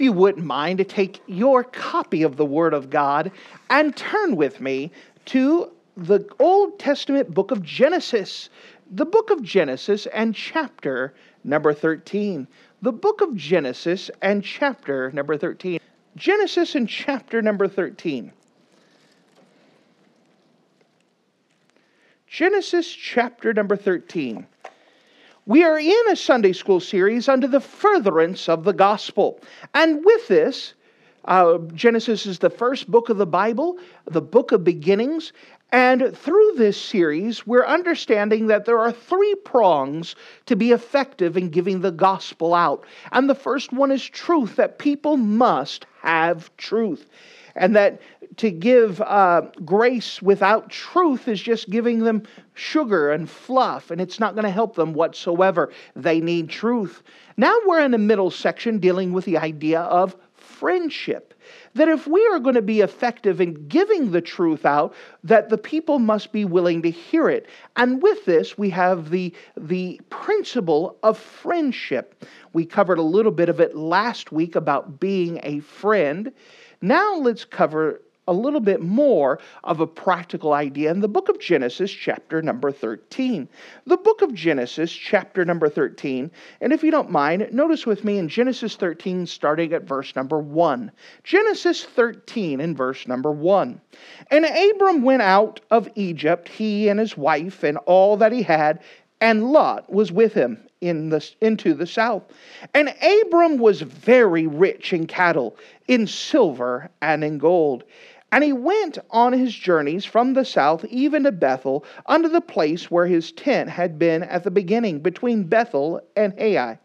If you wouldn't mind to take your copy of the Word of God and turn with me to the Old Testament book of Genesis, the book of Genesis and chapter number 13. The book of Genesis and chapter number 13. Genesis and chapter number 13. Genesis chapter number 13. We are in a Sunday school series under the furtherance of the gospel. And with this, uh, Genesis is the first book of the Bible, the book of beginnings. And through this series, we're understanding that there are three prongs to be effective in giving the gospel out. And the first one is truth, that people must have truth and that to give uh, grace without truth is just giving them sugar and fluff, and it's not going to help them whatsoever. They need truth. Now we're in the middle section dealing with the idea of friendship. That if we are going to be effective in giving the truth out, that the people must be willing to hear it. And with this, we have the, the principle of friendship. We covered a little bit of it last week about being a friend. Now let's cover a little bit more of a practical idea in the book of Genesis, chapter number 13. The book of Genesis, chapter number 13, and if you don't mind, notice with me in Genesis 13, starting at verse number 1. Genesis 13 and verse number 1. And Abram went out of Egypt, he and his wife, and all that he had, and Lot was with him in the, into the south. And Abram was very rich in cattle, in silver, and in gold. And he went on his journeys from the south even to Bethel, unto the place where his tent had been at the beginning, between Bethel and Ai,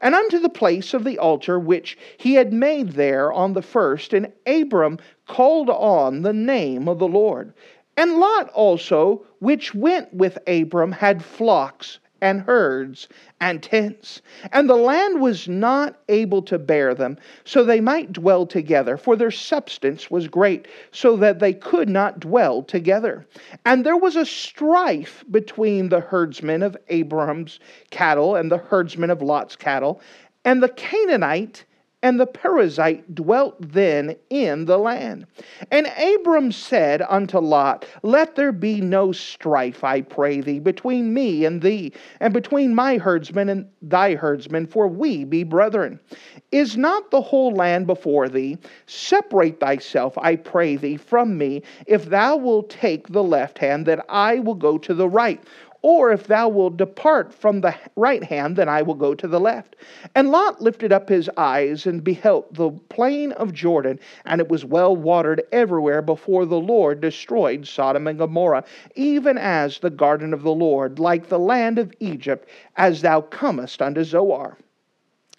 and unto the place of the altar which he had made there on the first. And Abram called on the name of the Lord. And Lot also, which went with Abram, had flocks and herds and tents. And the land was not able to bear them, so they might dwell together, for their substance was great, so that they could not dwell together. And there was a strife between the herdsmen of Abram's cattle and the herdsmen of Lot's cattle. And the Canaanite and the Perizzite dwelt then in the land. And Abram said unto Lot, Let there be no strife, I pray thee, between me and thee, and between my herdsmen and thy herdsmen, for we be brethren. Is not the whole land before thee? Separate thyself, I pray thee, from me, if thou wilt take the left hand, that I will go to the right or if thou wilt depart from the right hand, then I will go to the left. And Lot lifted up his eyes and beheld the plain of Jordan, and it was well watered everywhere before the Lord destroyed Sodom and Gomorrah, even as the garden of the Lord, like the land of Egypt, as thou comest unto Zoar.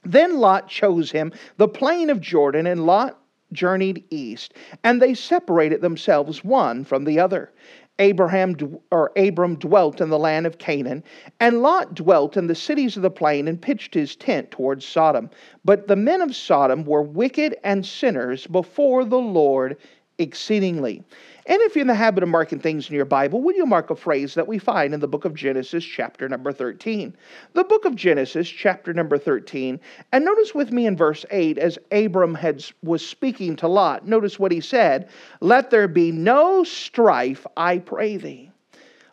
Then Lot chose him the plain of Jordan, and Lot journeyed east, and they separated themselves one from the other. Abraham or Abram dwelt in the land of Canaan, and Lot dwelt in the cities of the plain and pitched his tent towards Sodom. But the men of Sodom were wicked and sinners before the Lord exceedingly. And if you're in the habit of marking things in your Bible, would you mark a phrase that we find in the book of Genesis, chapter number 13? The book of Genesis, chapter number 13. And notice with me in verse 8, as Abram had, was speaking to Lot, notice what he said Let there be no strife, I pray thee.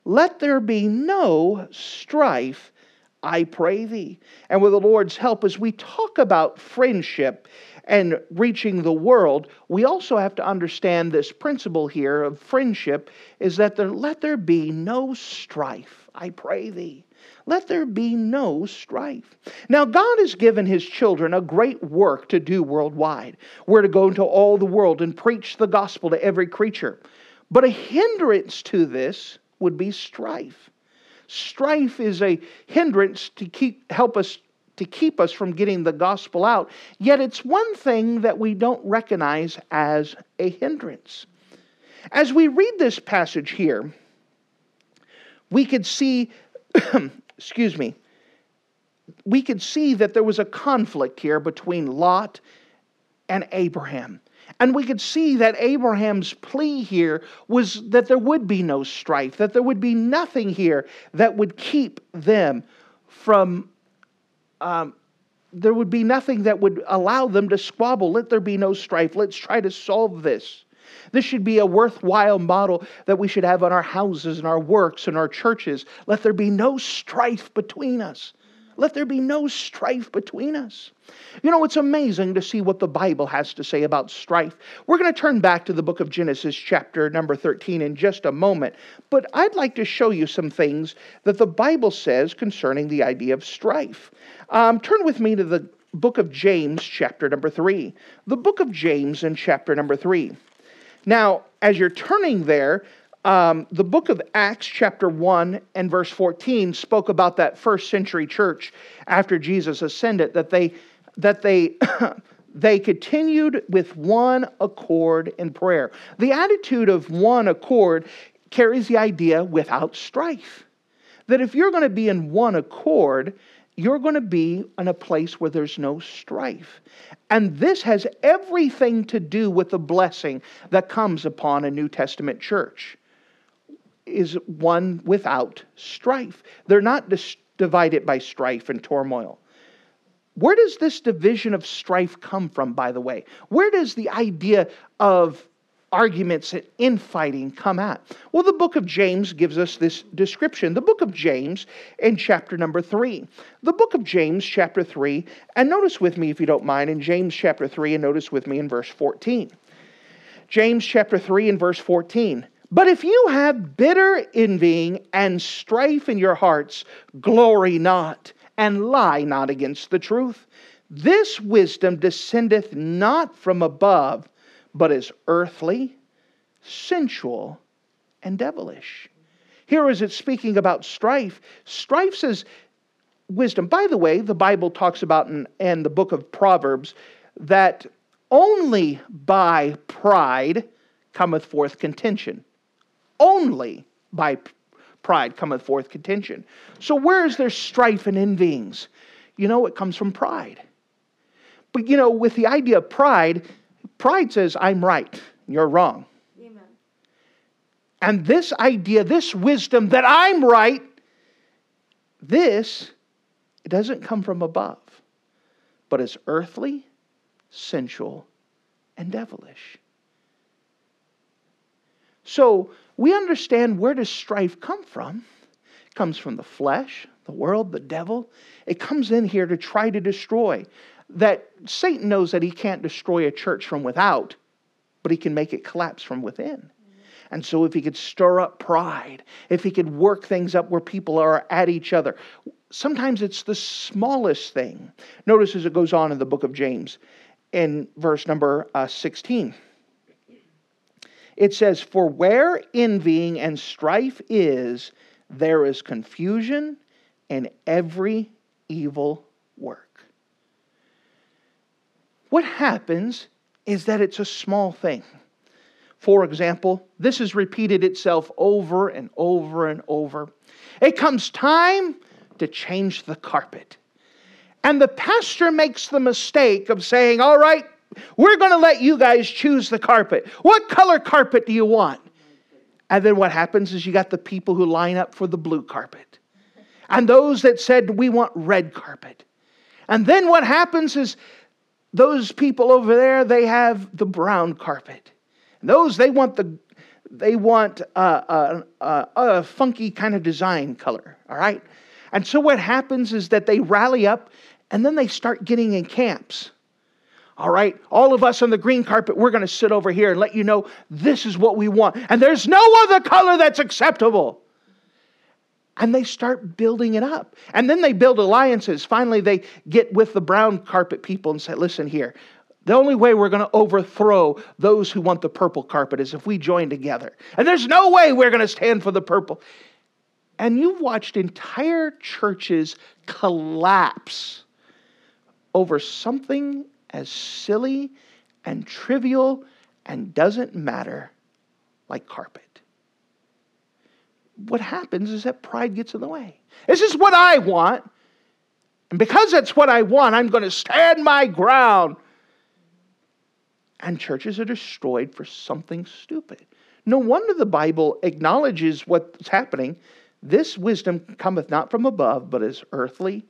Let there be no strife, I pray thee. And with the Lord's help, as we talk about friendship, and reaching the world, we also have to understand this principle here of friendship is that there, let there be no strife, I pray thee. Let there be no strife. Now, God has given His children a great work to do worldwide. We're to go into all the world and preach the gospel to every creature. But a hindrance to this would be strife. Strife is a hindrance to keep help us to keep us from getting the gospel out, yet it's one thing that we don't recognize as a hindrance. As we read this passage here, we could see, excuse me, we could see that there was a conflict here between Lot and Abraham. And we could see that Abraham's plea here was that there would be no strife, that there would be nothing here that would keep them from, um, there would be nothing that would allow them to squabble. Let there be no strife. Let's try to solve this. This should be a worthwhile model that we should have on our houses and our works and our churches. Let there be no strife between us. Let there be no strife between us. You know, it's amazing to see what the Bible has to say about strife. We're going to turn back to the book of Genesis, chapter number 13, in just a moment. But I'd like to show you some things that the Bible says concerning the idea of strife. Um, turn with me to the book of James, chapter number 3. The book of James in chapter number 3. Now, as you're turning there, um, the book of Acts, chapter 1 and verse 14, spoke about that first century church after Jesus ascended, that they, that they, they continued with one accord in prayer. The attitude of one accord carries the idea without strife. That if you're going to be in one accord, you're going to be in a place where there's no strife. And this has everything to do with the blessing that comes upon a New Testament church is one without strife. They're not dis- divided by strife and turmoil. Where does this division of strife come from, by the way? Where does the idea of arguments and infighting come at? Well, the book of James gives us this description. The book of James in chapter number three. The book of James, chapter three, and notice with me, if you don't mind, in James chapter three, and notice with me in verse 14. James chapter 3 and verse 14. But if you have bitter envying and strife in your hearts, glory not and lie not against the truth. This wisdom descendeth not from above, but is earthly, sensual, and devilish. Here is it speaking about strife. Strife says wisdom. By the way, the Bible talks about in, in the book of Proverbs that only by pride cometh forth contention only by pride cometh forth contention. So, where is there strife and envyings? You know, it comes from pride. But, you know, with the idea of pride, pride says, I'm right, you're wrong. Amen. And this idea, this wisdom that I'm right, this, it doesn't come from above, but it's earthly, sensual, and devilish. So, we understand where does strife come from? It comes from the flesh, the world, the devil. It comes in here to try to destroy. That Satan knows that he can't destroy a church from without, but he can make it collapse from within. And so, if he could stir up pride, if he could work things up where people are at each other, sometimes it's the smallest thing. Notice as it goes on in the book of James in verse number uh, 16. It says, For where envying and strife is, there is confusion and every evil work. What happens is that it's a small thing. For example, this has repeated itself over and over and over. It comes time to change the carpet. And the pastor makes the mistake of saying, All right, we're going to let you guys choose the carpet. What color carpet do you want? And then what happens is you got the people who line up for the blue carpet. And those that said, we want red carpet. And then what happens is those people over there, they have the brown carpet. And those, they want the they want a, a, a, a funky kind of design color, all right? And so what happens is that they rally up and then they start getting in camps. All right, all of us on the green carpet, we're going to sit over here and let you know this is what we want. And there's no other color that's acceptable. And they start building it up. And then they build alliances. Finally, they get with the brown carpet people and say, listen here, the only way we're going to overthrow those who want the purple carpet is if we join together. And there's no way we're going to stand for the purple. And you've watched entire churches collapse over something as silly and trivial and doesn't matter like carpet. What happens is that pride gets in the way. This is what I want. And because that's what I want, I'm going to stand my ground. And churches are destroyed for something stupid. No wonder the Bible acknowledges what's happening. This wisdom cometh not from above, but is earthly,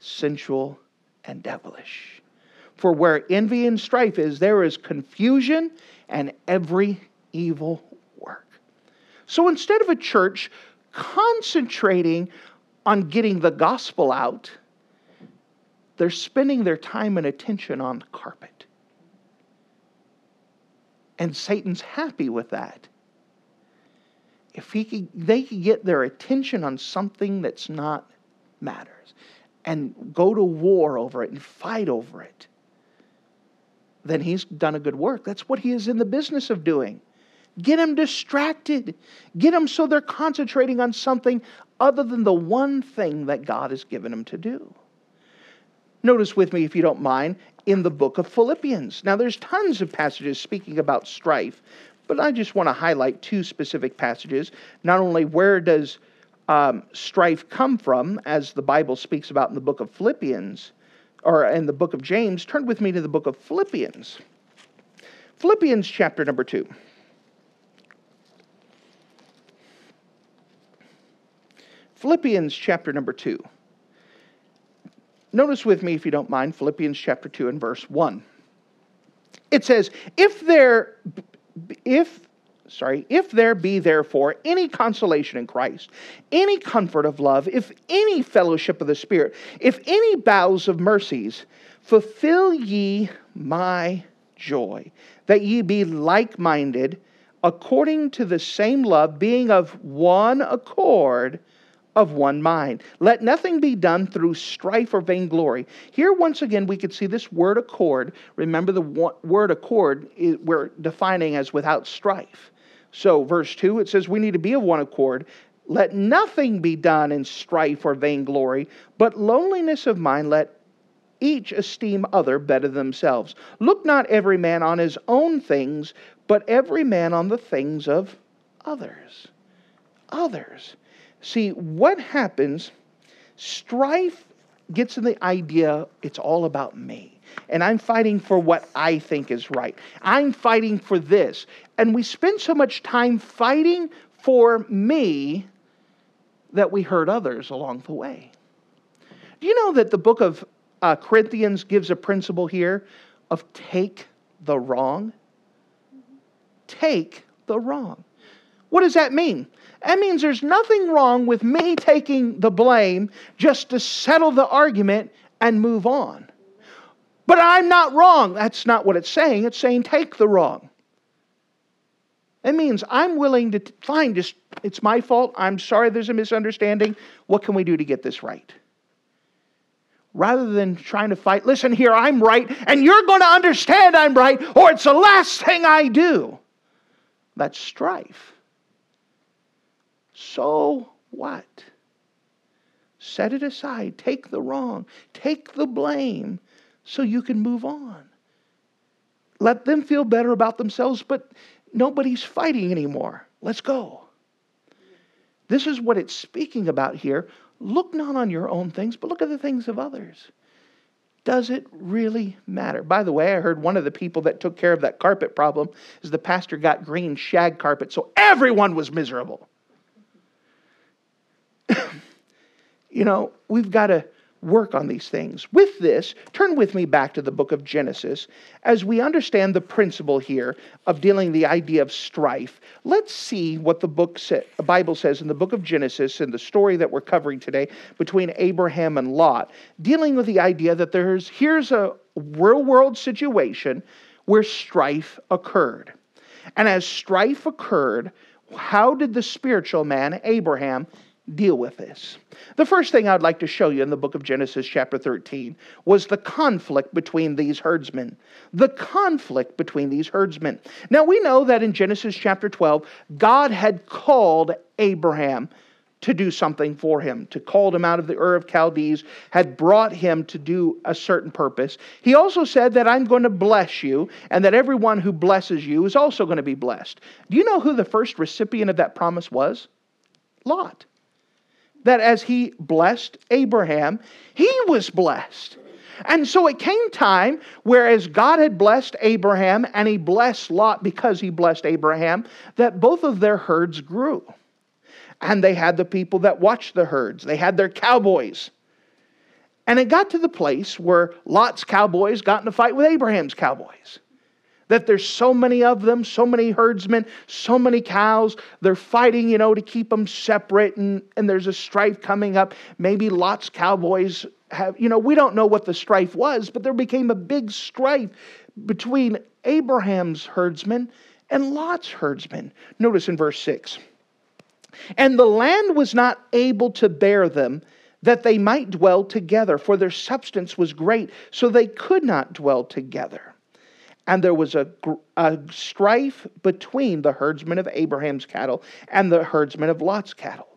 sensual, and devilish. For where envy and strife is, there is confusion and every evil work. So instead of a church concentrating on getting the gospel out, they're spending their time and attention on the carpet. And Satan's happy with that. If he could, they could get their attention on something that's not matters and go to war over it and fight over it, then he's done a good work. That's what he is in the business of doing. Get them distracted. Get them so they're concentrating on something other than the one thing that God has given them to do. Notice with me, if you don't mind, in the book of Philippians. Now, there's tons of passages speaking about strife, but I just want to highlight two specific passages. Not only where does um, strife come from, as the Bible speaks about in the book of Philippians, or in the book of James, turn with me to the book of Philippians. Philippians chapter number 2. Philippians chapter number 2. Notice with me, if you don't mind, Philippians chapter 2 and verse 1. It says, If there, if, sorry, if there be therefore any consolation in Christ, any comfort of love, if any fellowship of the Spirit, if any bowels of mercies, fulfill ye my joy, that ye be like minded, according to the same love, being of one accord of one mind. Let nothing be done through strife or vainglory. Here, once again, we could see this word accord. Remember, the word accord we're defining as without strife. So, verse 2, it says we need to be of one accord. Let nothing be done in strife or vainglory, but loneliness of mind let each esteem other better than themselves. Look not every man on his own things, but every man on the things of others. Others. See, what happens, strife gets in the idea it's all about me. And I'm fighting for what I think is right. I'm fighting for this. And we spend so much time fighting for me that we hurt others along the way. Do you know that the book of uh, Corinthians gives a principle here of take the wrong? Take the wrong. What does that mean? That means there's nothing wrong with me taking the blame just to settle the argument and move on. But I'm not wrong. That's not what it's saying. It's saying take the wrong. It means I'm willing to, fine, just, it's my fault. I'm sorry there's a misunderstanding. What can we do to get this right? Rather than trying to fight, listen here, I'm right, and you're going to understand I'm right, or it's the last thing I do. That's strife. So what? Set it aside. Take the wrong. Take the blame so you can move on. Let them feel better about themselves, but nobody's fighting anymore. Let's go. This is what it's speaking about here. Look not on your own things, but look at the things of others. Does it really matter? By the way, I heard one of the people that took care of that carpet problem is the pastor got green shag carpet, so everyone was miserable. you know, we've got to work on these things. With this, turn with me back to the book of Genesis as we understand the principle here of dealing the idea of strife. Let's see what the book sa- Bible says in the book of Genesis in the story that we're covering today between Abraham and Lot, dealing with the idea that there's here's a real world situation where strife occurred. And as strife occurred, how did the spiritual man Abraham deal with this. The first thing I'd like to show you in the book of Genesis, chapter 13, was the conflict between these herdsmen. The conflict between these herdsmen. Now, we know that in Genesis chapter 12, God had called Abraham to do something for him, to call him out of the Ur of Chaldees, had brought him to do a certain purpose. He also said that I'm going to bless you, and that everyone who blesses you is also going to be blessed. Do you know who the first recipient of that promise was? Lot. That as he blessed Abraham, he was blessed. And so it came time, whereas God had blessed Abraham and he blessed Lot because he blessed Abraham, that both of their herds grew. And they had the people that watched the herds, they had their cowboys. And it got to the place where Lot's cowboys got in a fight with Abraham's cowboys. That there's so many of them, so many herdsmen, so many cows. They're fighting, you know, to keep them separate, and, and there's a strife coming up. Maybe Lot's cowboys have, you know, we don't know what the strife was, but there became a big strife between Abraham's herdsmen and Lot's herdsmen. Notice in verse 6 And the land was not able to bear them, that they might dwell together, for their substance was great, so they could not dwell together. And there was a, a strife between the herdsmen of Abraham's cattle and the herdsmen of Lot's cattle.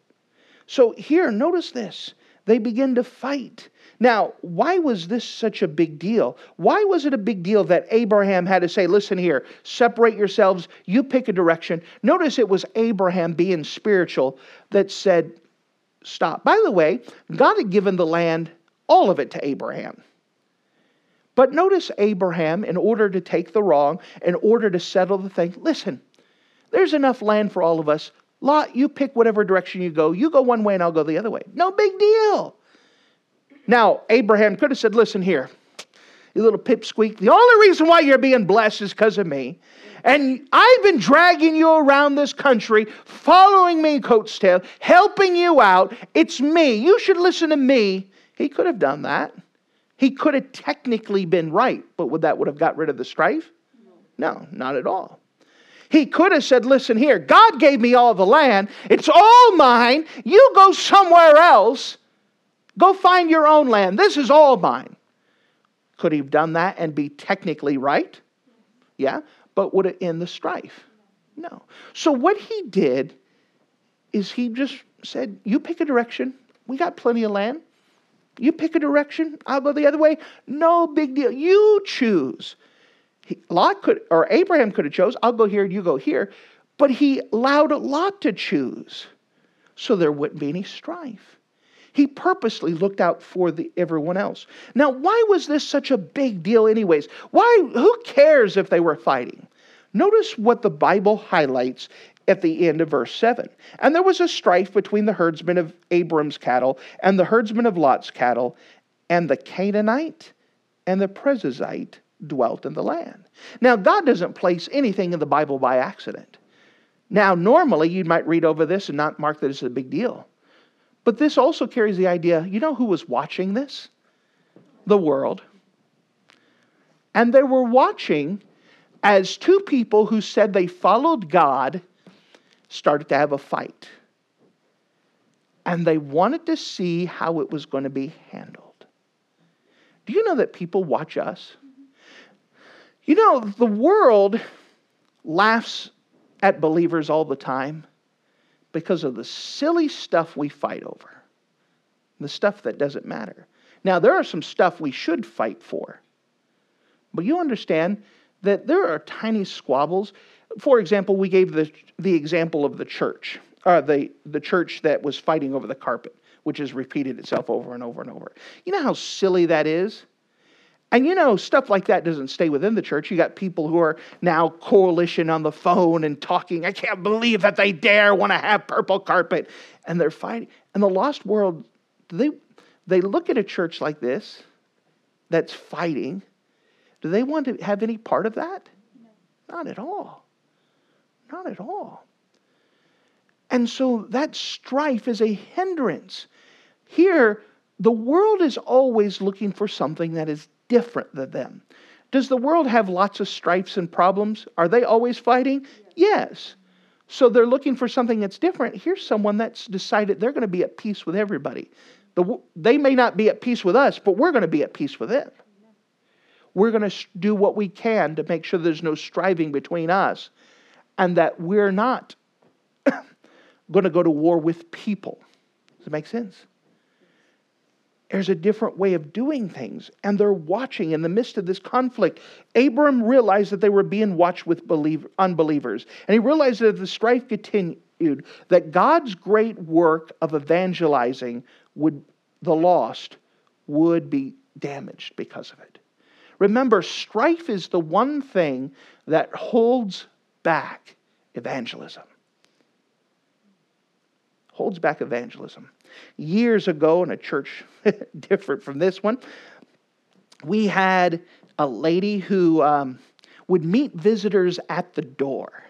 So here, notice this. They begin to fight. Now, why was this such a big deal? Why was it a big deal that Abraham had to say, listen here, separate yourselves, you pick a direction? Notice it was Abraham being spiritual that said, stop. By the way, God had given the land, all of it to Abraham. But notice Abraham, in order to take the wrong, in order to settle the thing, listen, there's enough land for all of us. Lot, you pick whatever direction you go. You go one way and I'll go the other way. No big deal. Now, Abraham could have said, Listen here, you little pipsqueak, the only reason why you're being blessed is because of me. And I've been dragging you around this country, following me coat's tail, helping you out. It's me. You should listen to me. He could have done that. He could have technically been right, but would that would have got rid of the strife? No, not at all. He could have said, Listen here, God gave me all the land. It's all mine. You go somewhere else. Go find your own land. This is all mine. Could he have done that and be technically right? Yeah. But would it end the strife? No. So what he did is he just said, You pick a direction. We got plenty of land. You pick a direction. I'll go the other way. No big deal. You choose. He, Lot could, or Abraham could have chose, I'll go here, you go here. But he allowed Lot to choose. So there wouldn't be any strife. He purposely looked out for the, everyone else. Now, why was this such a big deal, anyways? Why? Who cares if they were fighting? Notice what the Bible highlights at the end of verse 7. And there was a strife between the herdsmen of Abram's cattle and the herdsmen of Lot's cattle, and the Canaanite and the Perizzite dwelt in the land. Now, God doesn't place anything in the Bible by accident. Now, normally you might read over this and not mark that it's a big deal. But this also carries the idea you know who was watching this? The world. And they were watching as two people who said they followed God started to have a fight. And they wanted to see how it was going to be handled. Do you know that people watch us? You know, the world laughs at believers all the time because of the silly stuff we fight over, the stuff that doesn't matter. Now, there are some stuff we should fight for, but you understand that there are tiny squabbles. For example, we gave the, the example of the church, uh, the, the church that was fighting over the carpet, which has repeated itself over and over and over. You know how silly that is? And you know, stuff like that doesn't stay within the church. You got people who are now coalition on the phone and talking. I can't believe that they dare want to have purple carpet. And they're fighting. And the lost world, they, they look at a church like this that's fighting. Do they want to have any part of that? Not at all. Not at all. And so that strife is a hindrance. Here, the world is always looking for something that is different than them. Does the world have lots of strifes and problems? Are they always fighting? Yes. So they're looking for something that's different. Here's someone that's decided they're going to be at peace with everybody. The, they may not be at peace with us, but we're going to be at peace with them. We're going to do what we can to make sure there's no striving between us and that we're not going to go to war with people. Does it make sense? There's a different way of doing things, and they're watching in the midst of this conflict. Abram realized that they were being watched with believe, unbelievers, and he realized that if the strife continued, that God's great work of evangelizing would the lost would be damaged because of it. Remember, strife is the one thing that holds back evangelism. Holds back evangelism. Years ago, in a church different from this one, we had a lady who um, would meet visitors at the door.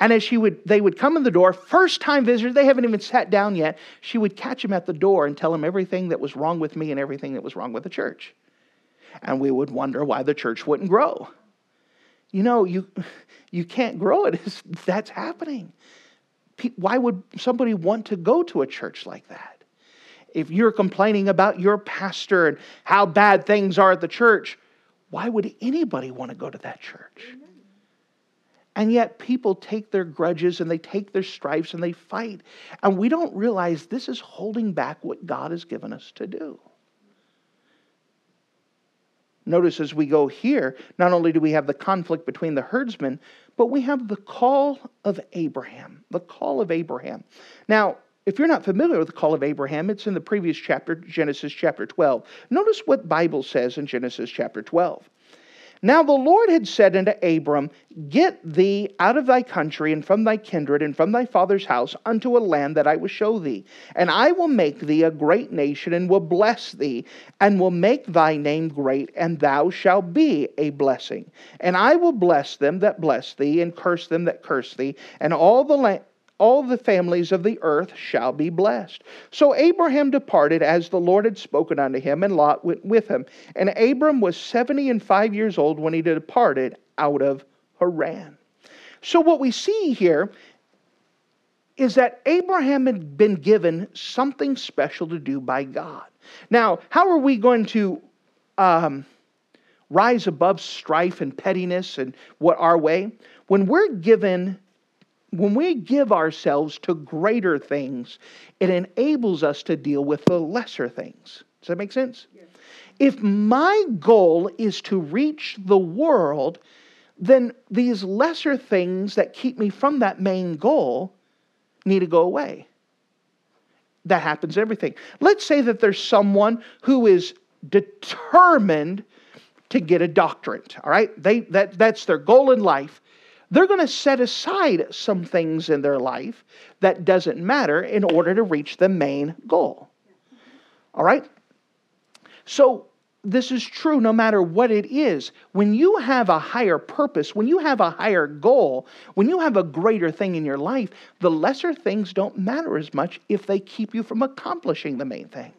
And as she would, they would come in the door, first time visitors, they haven't even sat down yet. She would catch them at the door and tell them everything that was wrong with me and everything that was wrong with the church. And we would wonder why the church wouldn't grow. You know, you, you can't grow it. that's happening. Why would somebody want to go to a church like that? If you're complaining about your pastor and how bad things are at the church, why would anybody want to go to that church? And yet, people take their grudges and they take their stripes and they fight. And we don't realize this is holding back what God has given us to do. Notice as we go here, not only do we have the conflict between the herdsmen, but we have the call of Abraham. The call of Abraham. Now, if you're not familiar with the call of Abraham, it's in the previous chapter, Genesis chapter 12. Notice what Bible says in Genesis chapter 12. Now the Lord had said unto Abram, Get thee out of thy country and from thy kindred and from thy father's house unto a land that I will show thee. And I will make thee a great nation and will bless thee and will make thy name great, and thou shalt be a blessing. And I will bless them that bless thee and curse them that curse thee, and all the land all the families of the earth shall be blessed. So Abraham departed as the Lord had spoken unto him, and Lot went with him. And Abram was seventy and five years old when he departed out of Haran. So what we see here is that Abraham had been given something special to do by God. Now, how are we going to um, rise above strife and pettiness and what our way? When we're given when we give ourselves to greater things, it enables us to deal with the lesser things. Does that make sense? Yes. If my goal is to reach the world, then these lesser things that keep me from that main goal need to go away. That happens everything. Let's say that there's someone who is determined to get a doctorate, all right? They, that, that's their goal in life they're going to set aside some things in their life that doesn't matter in order to reach the main goal. All right? So, this is true no matter what it is. When you have a higher purpose, when you have a higher goal, when you have a greater thing in your life, the lesser things don't matter as much if they keep you from accomplishing the main thing.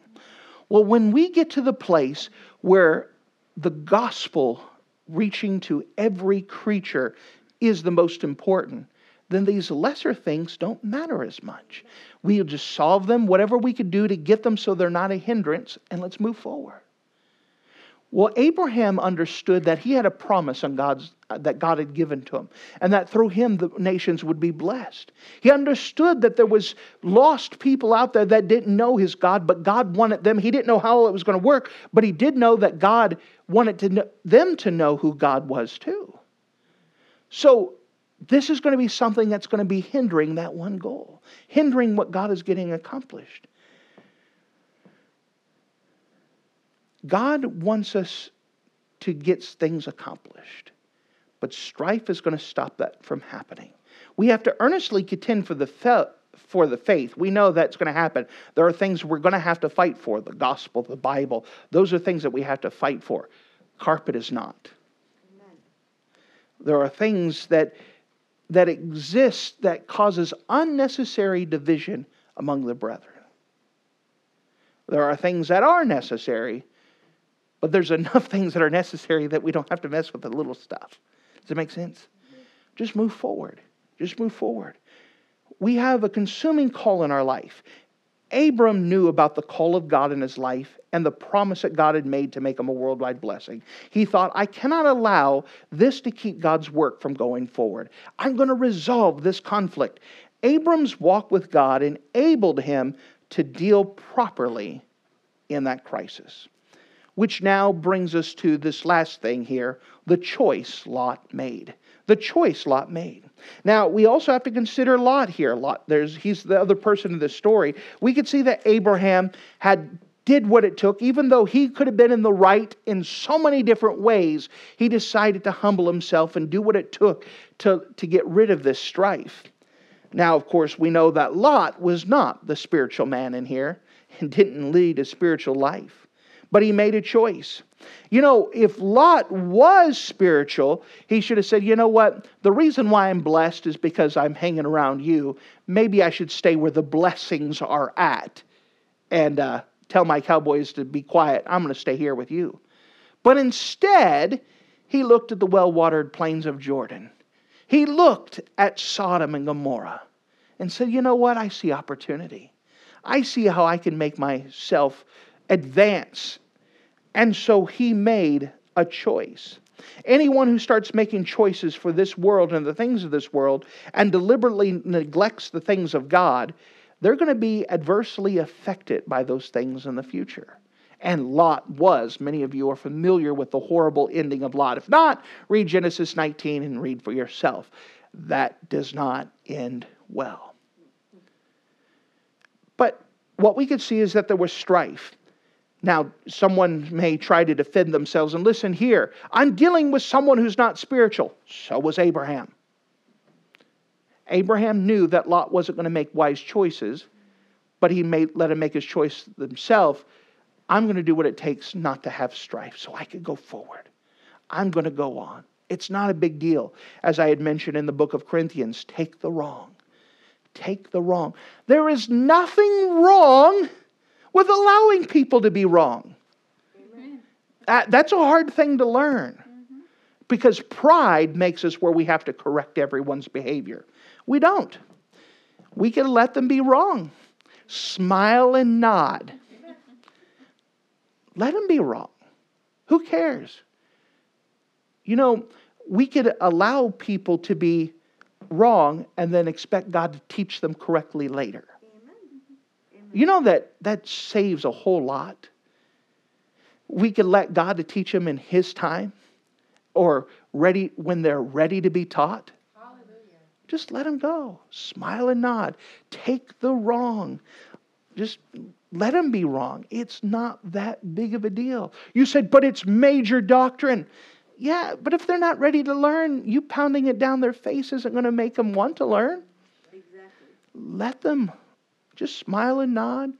Well, when we get to the place where the gospel reaching to every creature is the most important, then these lesser things don't matter as much. We'll just solve them, whatever we could do to get them so they're not a hindrance, and let's move forward. Well, Abraham understood that he had a promise on God's, uh, that God had given to him, and that through him the nations would be blessed. He understood that there was lost people out there that didn't know his God, but God wanted them. He didn't know how it was going to work, but he did know that God wanted to know, them to know who God was too. So, this is going to be something that's going to be hindering that one goal, hindering what God is getting accomplished. God wants us to get things accomplished, but strife is going to stop that from happening. We have to earnestly contend for the fe- for the faith. We know that's going to happen. There are things we're going to have to fight for the gospel, the Bible. Those are things that we have to fight for. Carpet is not. There are things that, that exist that causes unnecessary division among the brethren. There are things that are necessary, but there's enough things that are necessary that we don't have to mess with the little stuff. Does it make sense? Just move forward. Just move forward. We have a consuming call in our life. Abram knew about the call of God in his life and the promise that God had made to make him a worldwide blessing. He thought, I cannot allow this to keep God's work from going forward. I'm going to resolve this conflict. Abram's walk with God enabled him to deal properly in that crisis. Which now brings us to this last thing here the choice Lot made. The choice Lot made. Now, we also have to consider Lot here. Lot, there's, he's the other person in this story. We could see that Abraham had did what it took, even though he could have been in the right in so many different ways, he decided to humble himself and do what it took to, to get rid of this strife. Now, of course, we know that Lot was not the spiritual man in here and didn't lead a spiritual life, but he made a choice. You know, if Lot was spiritual, he should have said, you know what? The reason why I'm blessed is because I'm hanging around you. Maybe I should stay where the blessings are at and uh, tell my cowboys to be quiet. I'm going to stay here with you. But instead, he looked at the well watered plains of Jordan. He looked at Sodom and Gomorrah and said, You know what? I see opportunity. I see how I can make myself advance. And so he made a choice. Anyone who starts making choices for this world and the things of this world and deliberately neglects the things of God, they're going to be adversely affected by those things in the future. And Lot was. Many of you are familiar with the horrible ending of Lot. If not, read Genesis 19 and read for yourself. That does not end well. But what we could see is that there was strife. Now, someone may try to defend themselves and listen here. I'm dealing with someone who's not spiritual. So was Abraham. Abraham knew that Lot wasn't going to make wise choices, but he made, let him make his choice himself. I'm going to do what it takes not to have strife so I could go forward. I'm going to go on. It's not a big deal. As I had mentioned in the book of Corinthians, take the wrong. Take the wrong. There is nothing wrong with allowing people to be wrong. Uh, that's a hard thing to learn mm-hmm. because pride makes us where we have to correct everyone's behavior. We don't. We can let them be wrong. Smile and nod. Let them be wrong. Who cares? You know, we could allow people to be wrong and then expect God to teach them correctly later. You know that that saves a whole lot. We could let God to teach them in his time or ready when they're ready to be taught. Just let them go. Smile and nod. Take the wrong. Just let them be wrong. It's not that big of a deal. You said, but it's major doctrine. Yeah, but if they're not ready to learn, you pounding it down their face isn't going to make them want to learn. Exactly. Let them just smile and nod.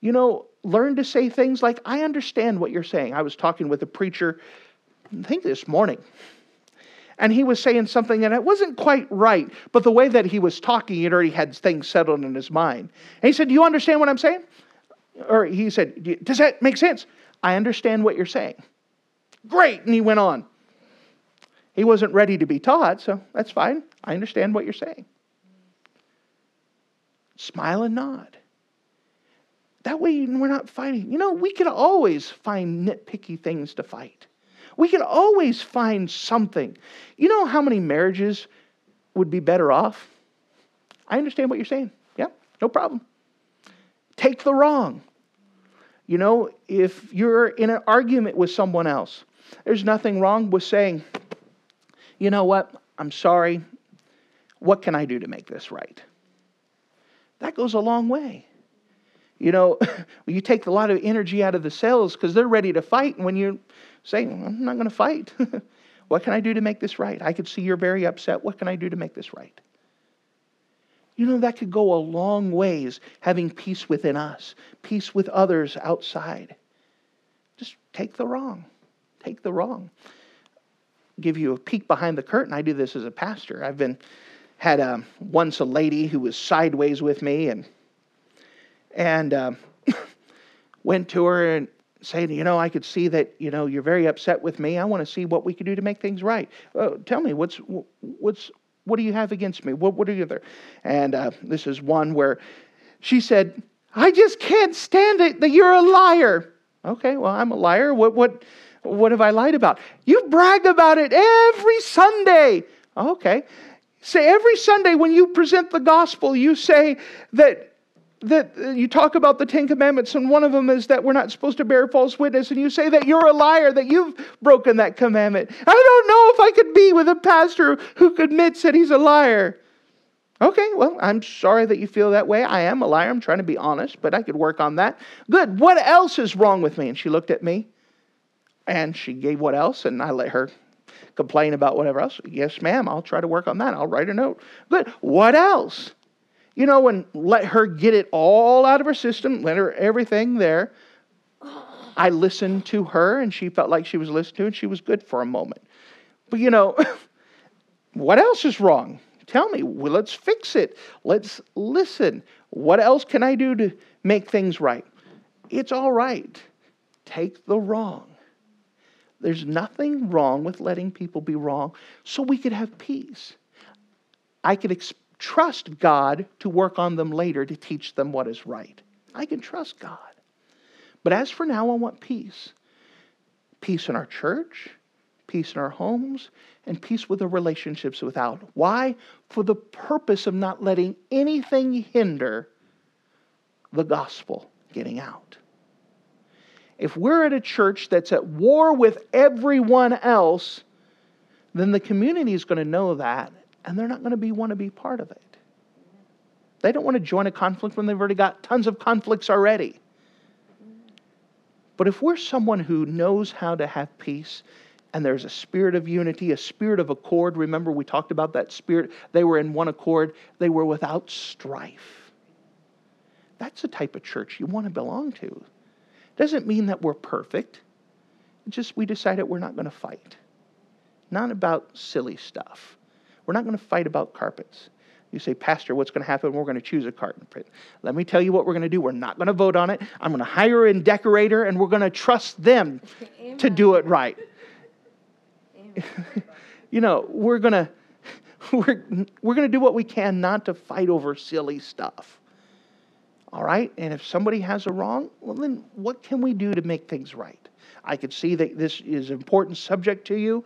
You know, learn to say things like, I understand what you're saying. I was talking with a preacher, I think this morning, and he was saying something and it wasn't quite right, but the way that he was talking, he already had things settled in his mind. And he said, Do you understand what I'm saying? Or he said, Does that make sense? I understand what you're saying. Great. And he went on. He wasn't ready to be taught, so that's fine. I understand what you're saying. Smile and nod. That way we're not fighting. You know, we could always find nitpicky things to fight. We can always find something. You know how many marriages would be better off? I understand what you're saying. Yeah, no problem. Take the wrong. You know, if you're in an argument with someone else, there's nothing wrong with saying, you know what, I'm sorry. What can I do to make this right? That goes a long way. You know, you take a lot of energy out of the cells because they're ready to fight. And when you say, I'm not going to fight, what can I do to make this right? I could see you're very upset. What can I do to make this right? You know, that could go a long ways, having peace within us, peace with others outside. Just take the wrong. Take the wrong. Give you a peek behind the curtain. I do this as a pastor. I've been had a, um, once a lady who was sideways with me and and uh, went to her and said, you know, I could see that you know you're very upset with me. I want to see what we could do to make things right. Uh, tell me what's what's what do you have against me? What what are you there? And uh, this is one where she said, I just can't stand it that you're a liar. Okay, well I'm a liar. What what what have I lied about? You brag about it every Sunday. Okay. Say every Sunday when you present the gospel, you say that that uh, you talk about the Ten Commandments, and one of them is that we're not supposed to bear false witness, and you say that you're a liar, that you've broken that commandment. I don't know if I could be with a pastor who admits that he's a liar. Okay, well, I'm sorry that you feel that way. I am a liar. I'm trying to be honest, but I could work on that. Good. What else is wrong with me? And she looked at me and she gave what else, and I let her complain about whatever else. Yes, ma'am, I'll try to work on that. I'll write a note. Good. What else? You know, and let her get it all out of her system, let her everything there. I listened to her, and she felt like she was listened to, and she was good for a moment. But you know, what else is wrong? Tell me. Well, let's fix it. Let's listen. What else can I do to make things right? It's all right. Take the wrong. There's nothing wrong with letting people be wrong so we could have peace. I could ex- trust God to work on them later to teach them what is right. I can trust God. But as for now, I want peace peace in our church, peace in our homes, and peace with the relationships without. Why? For the purpose of not letting anything hinder the gospel getting out. If we're at a church that's at war with everyone else, then the community is going to know that and they're not going to be want to be part of it. They don't want to join a conflict when they've already got tons of conflicts already. But if we're someone who knows how to have peace and there's a spirit of unity, a spirit of accord, remember we talked about that spirit, they were in one accord, they were without strife. That's the type of church you want to belong to. Doesn't mean that we're perfect. It's just we decided we're not going to fight. Not about silly stuff. We're not going to fight about carpets. You say, Pastor, what's going to happen? We're going to choose a carpet. Let me tell you what we're going to do. We're not going to vote on it. I'm going to hire a decorator and we're going to trust them Amen. to do it right. you know, we're going to we're, we're going to do what we can not to fight over silly stuff. All right? And if somebody has a wrong, well, then what can we do to make things right? I could see that this is an important subject to you.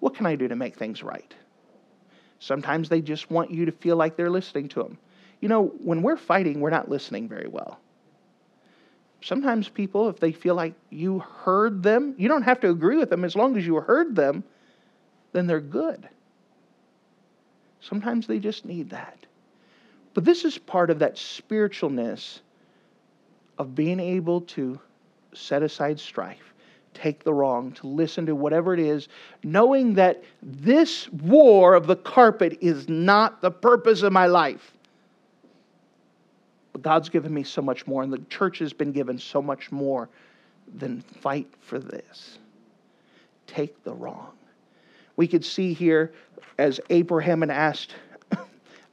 What can I do to make things right? Sometimes they just want you to feel like they're listening to them. You know, when we're fighting, we're not listening very well. Sometimes people, if they feel like you heard them, you don't have to agree with them. As long as you heard them, then they're good. Sometimes they just need that. But this is part of that spiritualness of being able to set aside strife, take the wrong, to listen to whatever it is, knowing that this war of the carpet is not the purpose of my life. But God's given me so much more, and the church has been given so much more than fight for this. Take the wrong. We could see here as Abraham had asked